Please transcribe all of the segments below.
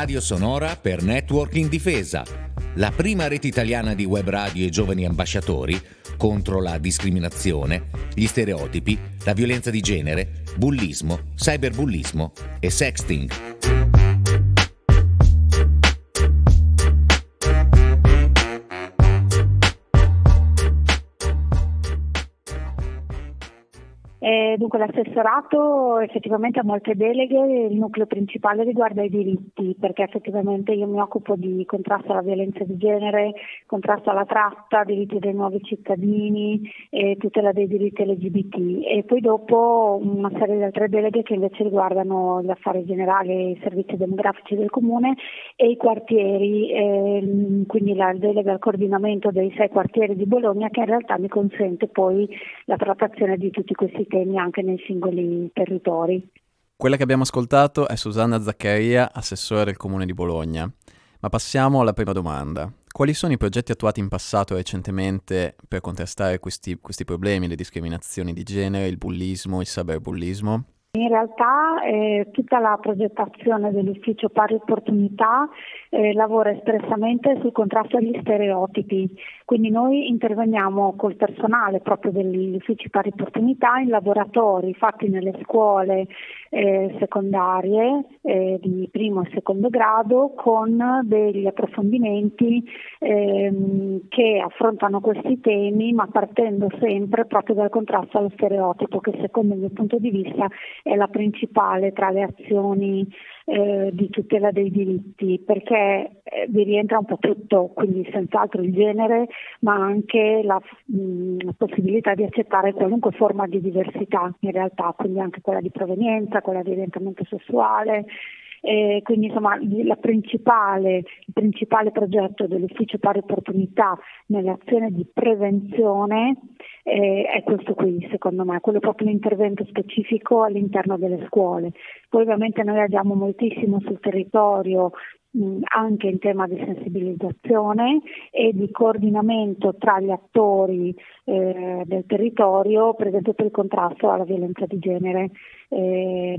Radio Sonora per Networking Difesa, la prima rete italiana di web radio e giovani ambasciatori contro la discriminazione, gli stereotipi, la violenza di genere, bullismo, cyberbullismo e sexting. Eh, dunque l'assessorato effettivamente ha molte deleghe, il nucleo principale riguarda i diritti, perché effettivamente io mi occupo di contrasto alla violenza di genere, contrasto alla tratta, diritti dei nuovi cittadini e tutela dei diritti LGBT e poi dopo una serie di altre deleghe che invece riguardano gli affari generali, i servizi demografici del comune e i quartieri, eh, quindi la delega al coordinamento dei sei quartieri di Bologna che in realtà mi consente poi la trattazione di tutti questi temi anche nei singoli territori. Quella che abbiamo ascoltato è Susanna Zaccaria, assessore del Comune di Bologna. Ma passiamo alla prima domanda. Quali sono i progetti attuati in passato recentemente per contrastare questi, questi problemi, le discriminazioni di genere, il bullismo, il cyberbullismo? In realtà eh, tutta la progettazione dell'ufficio pari opportunità eh, lavora espressamente sul contrasto agli stereotipi, quindi noi interveniamo col personale proprio degli uffici pari opportunità in laboratori fatti nelle scuole eh, secondarie eh, di primo e secondo grado con degli approfondimenti ehm, che affrontano questi temi ma partendo sempre proprio dal contrasto allo stereotipo che secondo il mio punto di vista è la principale tra le azioni eh, di tutela dei diritti, perché eh, vi rientra un po' tutto, quindi senz'altro il genere, ma anche la, mh, la, possibilità di accettare qualunque forma di diversità in realtà, quindi anche quella di provenienza, quella di orientamento sessuale, eh, quindi insomma principale, il principale progetto dell'Ufficio Pari Opportunità nell'azione di prevenzione eh, è questo qui, secondo me, quello proprio l'intervento specifico all'interno delle scuole. Poi ovviamente noi abbiamo moltissimo sul territorio anche in tema di sensibilizzazione e di coordinamento tra gli attori eh, del territorio, per esempio per il contrasto alla violenza di genere, eh,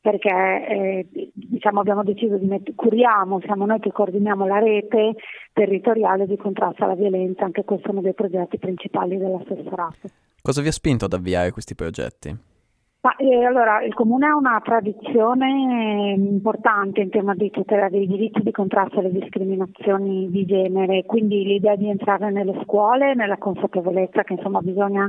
perché eh, diciamo, abbiamo deciso di mettere, curiamo, siamo noi che coordiniamo la rete territoriale di contrasto alla violenza, anche questo è uno dei progetti principali dell'assessorato. Cosa vi ha spinto ad avviare questi progetti? Eh, allora, il Comune ha una tradizione importante in tema di tutela dei diritti di contrasto alle discriminazioni di genere, quindi l'idea di entrare nelle scuole nella consapevolezza che insomma, bisogna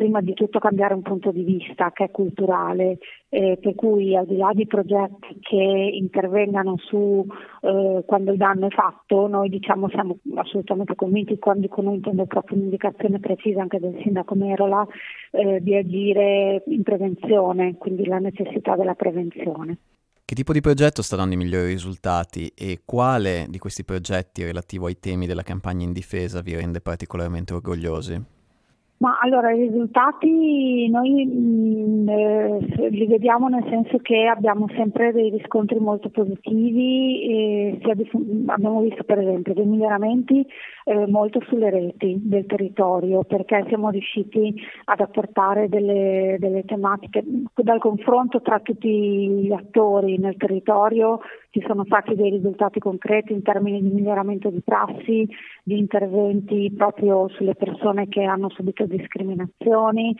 prima di tutto cambiare un punto di vista che è culturale, eh, per cui al di là di progetti che intervengano su eh, quando il danno è fatto, noi diciamo siamo assolutamente convinti, quando con noi intendo proprio un'indicazione precisa anche del sindaco Merola, eh, di agire in prevenzione, quindi la necessità della prevenzione. Che tipo di progetto sta dando i migliori risultati e quale di questi progetti relativo ai temi della campagna in difesa vi rende particolarmente orgogliosi? Ma allora i risultati noi mh, mm, eh, li vediamo nel senso che abbiamo sempre dei riscontri molto positivi, di, abbiamo visto per esempio dei miglioramenti eh, molto sulle reti del territorio perché siamo riusciti ad apportare delle, delle tematiche. Dal confronto tra tutti gli attori nel territorio ci sono stati dei risultati concreti in termini di miglioramento di prassi, di interventi proprio sulle persone che hanno subito discriminazioni.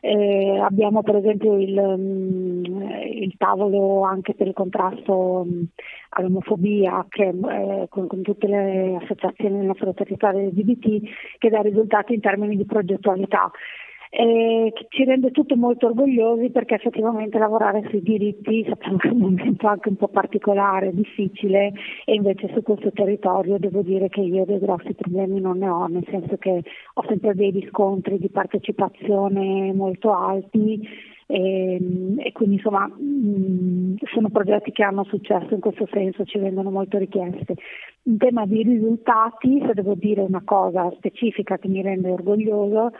Eh, abbiamo per esempio il, um, il, tavolo anche per il contrasto um, all'omofobia che, eh, con, con, tutte le associazioni del nostro territorio LGBT che dà risultati in termini di progettualità che ci rende tutti molto orgogliosi perché effettivamente lavorare sui diritti sappiamo che è un momento anche un po' particolare, difficile e invece su questo territorio devo dire che io dei grossi problemi non ne ho, nel senso che ho sempre dei riscontri di partecipazione molto alti e, ehm, e quindi insomma mh, sono progetti che hanno successo in questo senso, ci vengono molto richiesti. In tema di risultati, se devo dire una cosa specifica che mi rende orgoglioso,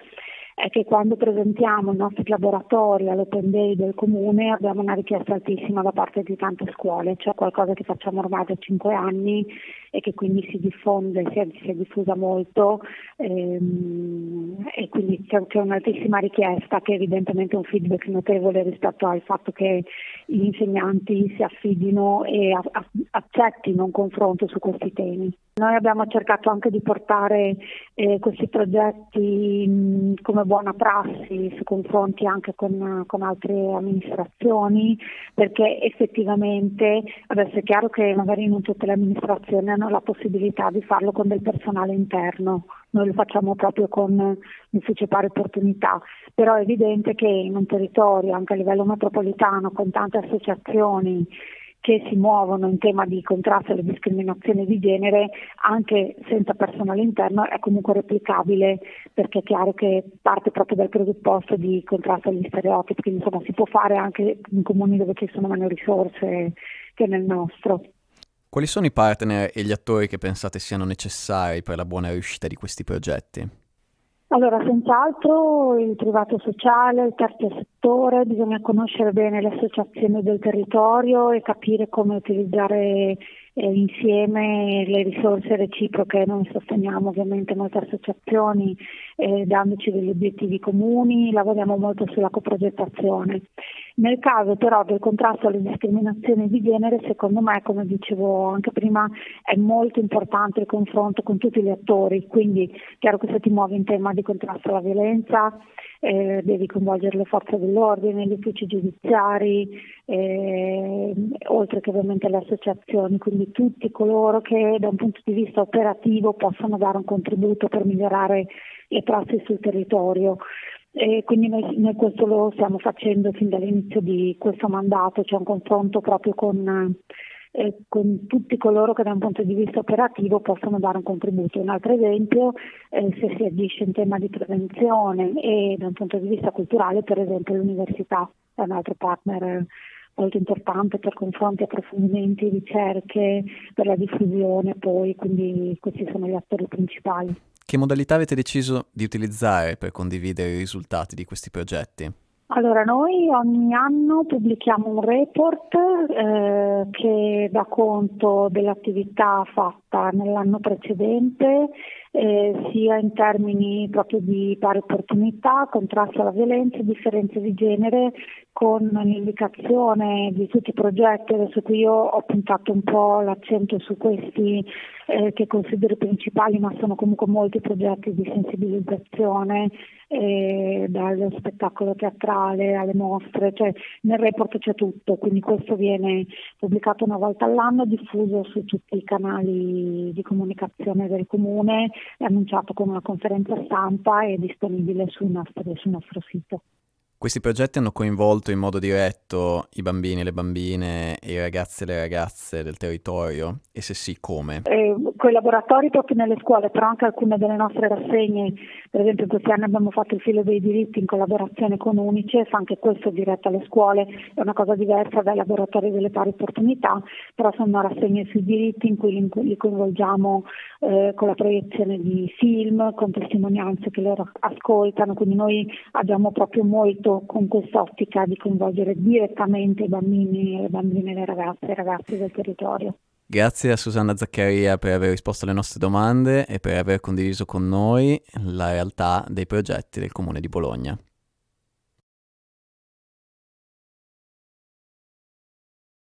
è che quando presentiamo i nostri laboratori all'Open Day del Comune abbiamo una richiesta altissima da parte di tante scuole, cioè qualcosa che facciamo ormai da cinque anni e che quindi si diffonde, si è, si è diffusa molto ehm, e quindi c'è, c'è, un'altissima richiesta che evidentemente è un feedback notevole rispetto al fatto che gli insegnanti si affidino e a, a, accettino un confronto su questi temi. Noi abbiamo cercato anche di portare eh, questi progetti come buona prassi su confronti anche con, con, altre amministrazioni perché effettivamente adesso è chiaro che magari non tutte le amministrazioni hanno la possibilità di farlo con del personale interno, noi lo facciamo proprio con l'ufficio pari opportunità, però è evidente che in un territorio anche a livello metropolitano con tante associazioni che si muovono in tema di contrasto alle discriminazioni di genere anche senza personale interno è comunque replicabile perché è chiaro che parte proprio dal presupposto di contrasto agli stereotipi, quindi insomma si può fare anche in comuni dove ci sono meno risorse che nel nostro. Quali sono i partner e gli attori che pensate siano necessari per la buona riuscita di questi progetti? Allora, senz'altro il privato sociale, il terzo settore, bisogna conoscere bene le associazioni del territorio e capire come utilizzare eh, insieme le risorse reciproche. Noi sosteniamo ovviamente molte associazioni eh, dandoci degli obiettivi comuni, lavoriamo molto sulla coprogettazione. Nel caso però del contrasto alle discriminazioni di genere, secondo me, come dicevo anche prima, è molto importante il confronto con tutti gli attori, quindi chiaro che se ti muovi in tema di contrasto alla violenza eh, devi coinvolgere le forze dell'ordine, gli uffici giudiziari, eh, oltre che ovviamente le associazioni, quindi tutti coloro che da un punto di vista operativo possono dare un contributo per migliorare le prassi sul territorio. E quindi noi, noi, questo lo stiamo facendo fin dall'inizio di questo mandato, c'è un confronto proprio con, eh, con tutti coloro che da un punto di vista operativo possono dare un contributo. Un altro esempio, eh, se si agisce in tema di prevenzione e da un punto di vista culturale, per esempio l'università è un altro partner molto importante per confronti, approfondimenti, ricerche, per la diffusione poi, quindi questi sono gli attori principali. Che modalità avete deciso di utilizzare per condividere i risultati di questi progetti? Allora, noi ogni anno pubblichiamo un report eh, che dà conto dell'attività fatta nell'anno precedente, eh, sia in termini proprio di pari opportunità, contrasto alla violenza e differenze di genere, con l'indicazione di tutti i progetti, adesso qui io ho puntato un po' l'accento su questi eh, che considero principali, ma sono comunque molti progetti di sensibilizzazione, eh, dallo spettacolo teatrale alle mostre, cioè nel report c'è tutto, quindi questo viene pubblicato una volta all'anno, diffuso su tutti i canali di comunicazione del comune, è annunciato con una conferenza stampa e disponibile sul nostro, sul nostro sito. Questi progetti hanno coinvolto in modo diretto i bambini, le bambine, i ragazzi e le ragazze del territorio e se sì come? Eh, con i laboratori proprio nelle scuole, però anche alcune delle nostre rassegne, per esempio in questi anni abbiamo fatto il filo dei diritti in collaborazione con Unicef, anche questo diretto alle scuole, è una cosa diversa dai laboratori delle pari opportunità, però sono rassegne sui diritti in cui li, li coinvolgiamo eh, con la proiezione di film, con testimonianze che loro ascoltano, quindi noi abbiamo proprio molto con quest'ottica di coinvolgere direttamente i bambini, le bambine, le ragazze e i ragazzi del territorio. Grazie a Susanna Zaccaria per aver risposto alle nostre domande e per aver condiviso con noi la realtà dei progetti del Comune di Bologna.